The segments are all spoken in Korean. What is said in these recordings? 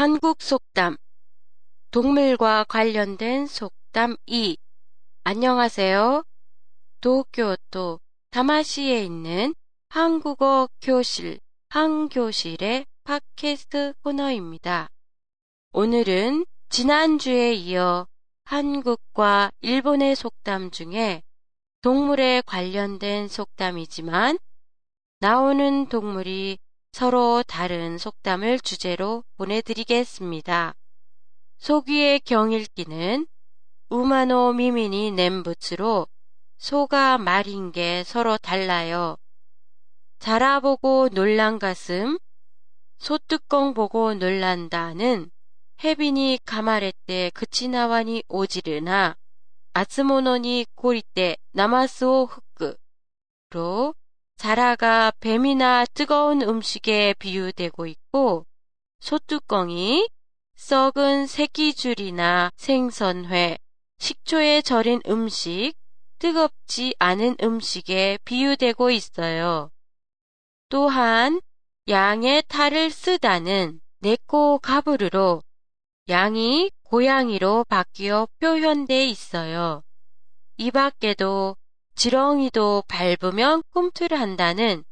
한국 속담 동물과 관련된 속담 2 안녕하세요. 도쿄도 다마시에 있는 한국어 교실 한교실의 팟캐스트 코너입니다. 오늘은 지난주에 이어 한국과 일본의 속담 중에 동물에 관련된 속담이지만 나오는 동물이 서로 다른 속담을 주제로 보내드리겠습니다. 소귀의 경읽기는 우마노 미미니 nem부츠로 소가 말인 게 서로 달라요. 자라보고 놀란 가슴, 소뚜껑 보고 놀란다는 해빈이 가마레 때 그치나와니 오지르나 아츠모노니 고리 때 나마스오 흑크로 자라가 뱀이나 뜨거운 음식에 비유되고 있고 소뚜껑이 썩은 새끼줄이나 생선회, 식초에 절인 음식, 뜨겁지 않은 음식에 비유되고 있어요. 또한 양의 탈을 쓰다는 네코 가부르로 양이 고양이로 바뀌어 표현돼 있어요. 이 밖에도 지렁이도 밟으면 꿈틀 한다는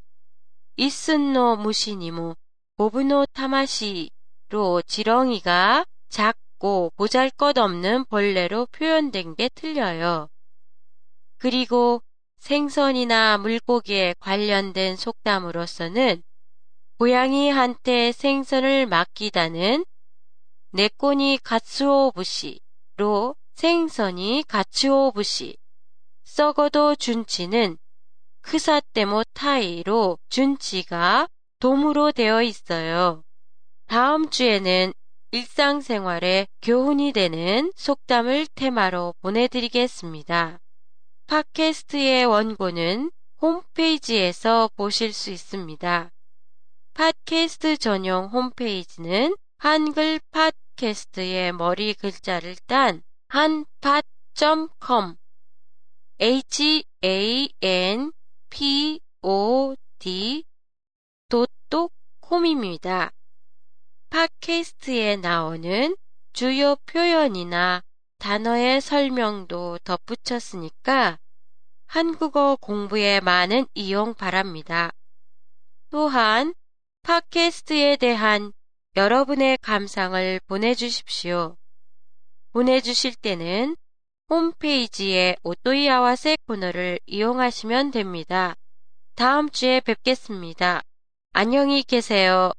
이슨노 무시니무 고브노 타마시로 지렁이가 작고 보잘것없는 벌레로 표현된 게 틀려요. 그리고 생선이나 물고기에 관련된 속담으로서는 고양이한테 생선을 맡기다는 네꼬니 가츠오부시로 생선이 가츠오부시 썩어도 준치는 크사테모 타이로 준치가 도무로 되어 있어요. 다음 주에는 일상생활에 교훈이 되는 속담을 테마로 보내드리겠습니다. 팟캐스트의 원고는 홈페이지에서 보실 수 있습니다. 팟캐스트 전용 홈페이지는 한글 팟캐스트의 머리 글자를 딴 한팟.com h-a-n-p-o-d 콤입니다. 팟캐스트에 나오는 주요 표현이나 단어의 설명도 덧붙였으니까 한국어 공부에 많은 이용 바랍니다. 또한 팟캐스트에 대한 여러분의 감상을 보내주십시오. 보내주실 때는 홈페이지의 오토이아와세 코너를 이용하시면 됩니다. 다음 주에 뵙겠습니다. 안녕히 계세요.